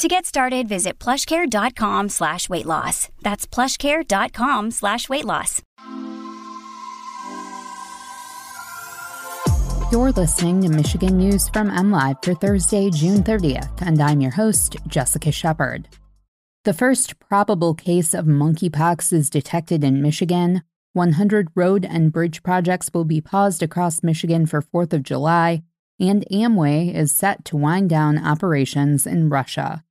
To get started, visit plushcare.com slash weight loss. That's plushcare.com slash weight loss. You're listening to Michigan News from MLive for Thursday, June 30th, and I'm your host, Jessica Shepard. The first probable case of monkeypox is detected in Michigan. 100 road and bridge projects will be paused across Michigan for 4th of July, and Amway is set to wind down operations in Russia.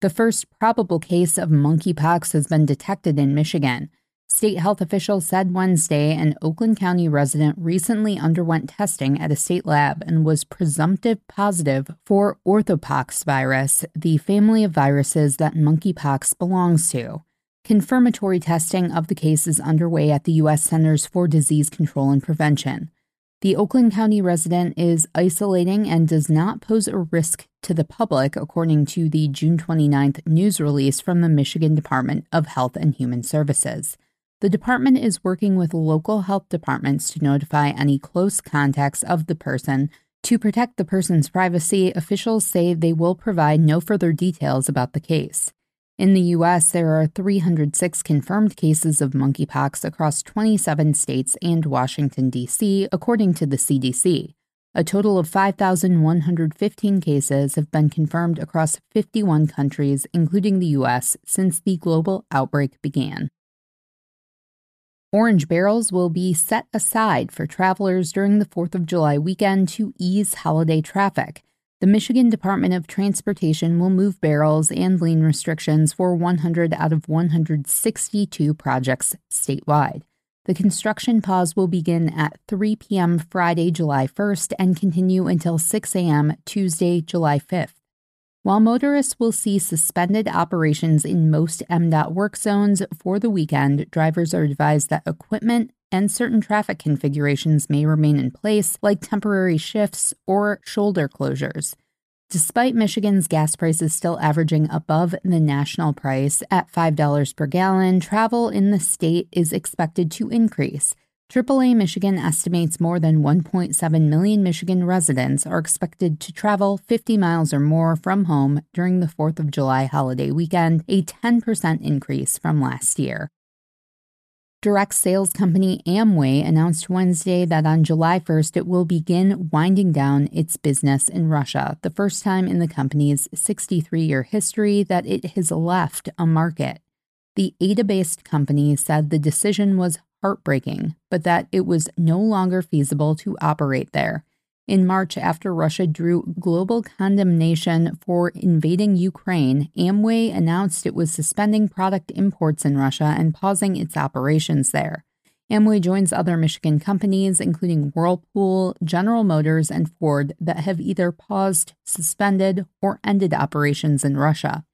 The first probable case of monkeypox has been detected in Michigan. State health officials said Wednesday an Oakland County resident recently underwent testing at a state lab and was presumptive positive for orthopox virus, the family of viruses that monkeypox belongs to. Confirmatory testing of the case is underway at the U.S. Centers for Disease Control and Prevention. The Oakland County resident is isolating and does not pose a risk to the public, according to the June 29th news release from the Michigan Department of Health and Human Services. The department is working with local health departments to notify any close contacts of the person. To protect the person's privacy, officials say they will provide no further details about the case. In the U.S., there are 306 confirmed cases of monkeypox across 27 states and Washington, D.C., according to the CDC. A total of 5,115 cases have been confirmed across 51 countries, including the U.S., since the global outbreak began. Orange barrels will be set aside for travelers during the 4th of July weekend to ease holiday traffic. The Michigan Department of Transportation will move barrels and lane restrictions for 100 out of 162 projects statewide. The construction pause will begin at 3 p.m. Friday, July 1st and continue until 6 a.m. Tuesday, July 5th. While motorists will see suspended operations in most MDOT work zones for the weekend, drivers are advised that equipment and certain traffic configurations may remain in place, like temporary shifts or shoulder closures. Despite Michigan's gas prices still averaging above the national price at $5 per gallon, travel in the state is expected to increase. AAA Michigan estimates more than 1.7 million Michigan residents are expected to travel 50 miles or more from home during the 4th of July holiday weekend, a 10% increase from last year. Direct sales company Amway announced Wednesday that on July 1st it will begin winding down its business in Russia, the first time in the company's 63 year history that it has left a market. The Ada based company said the decision was heartbreaking, but that it was no longer feasible to operate there. In March, after Russia drew global condemnation for invading Ukraine, Amway announced it was suspending product imports in Russia and pausing its operations there. Amway joins other Michigan companies, including Whirlpool, General Motors, and Ford, that have either paused, suspended, or ended operations in Russia.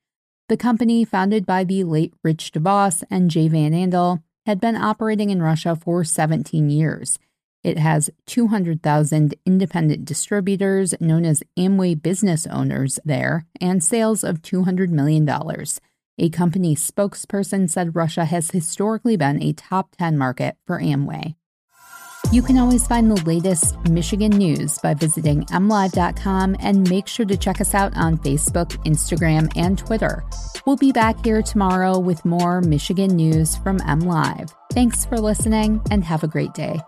The company, founded by the late Rich DeVos and Jay Van Andel, had been operating in Russia for 17 years. It has 200,000 independent distributors known as Amway business owners there and sales of $200 million. A company spokesperson said Russia has historically been a top 10 market for Amway. You can always find the latest Michigan news by visiting mlive.com and make sure to check us out on Facebook, Instagram, and Twitter. We'll be back here tomorrow with more Michigan news from MLive. Thanks for listening and have a great day.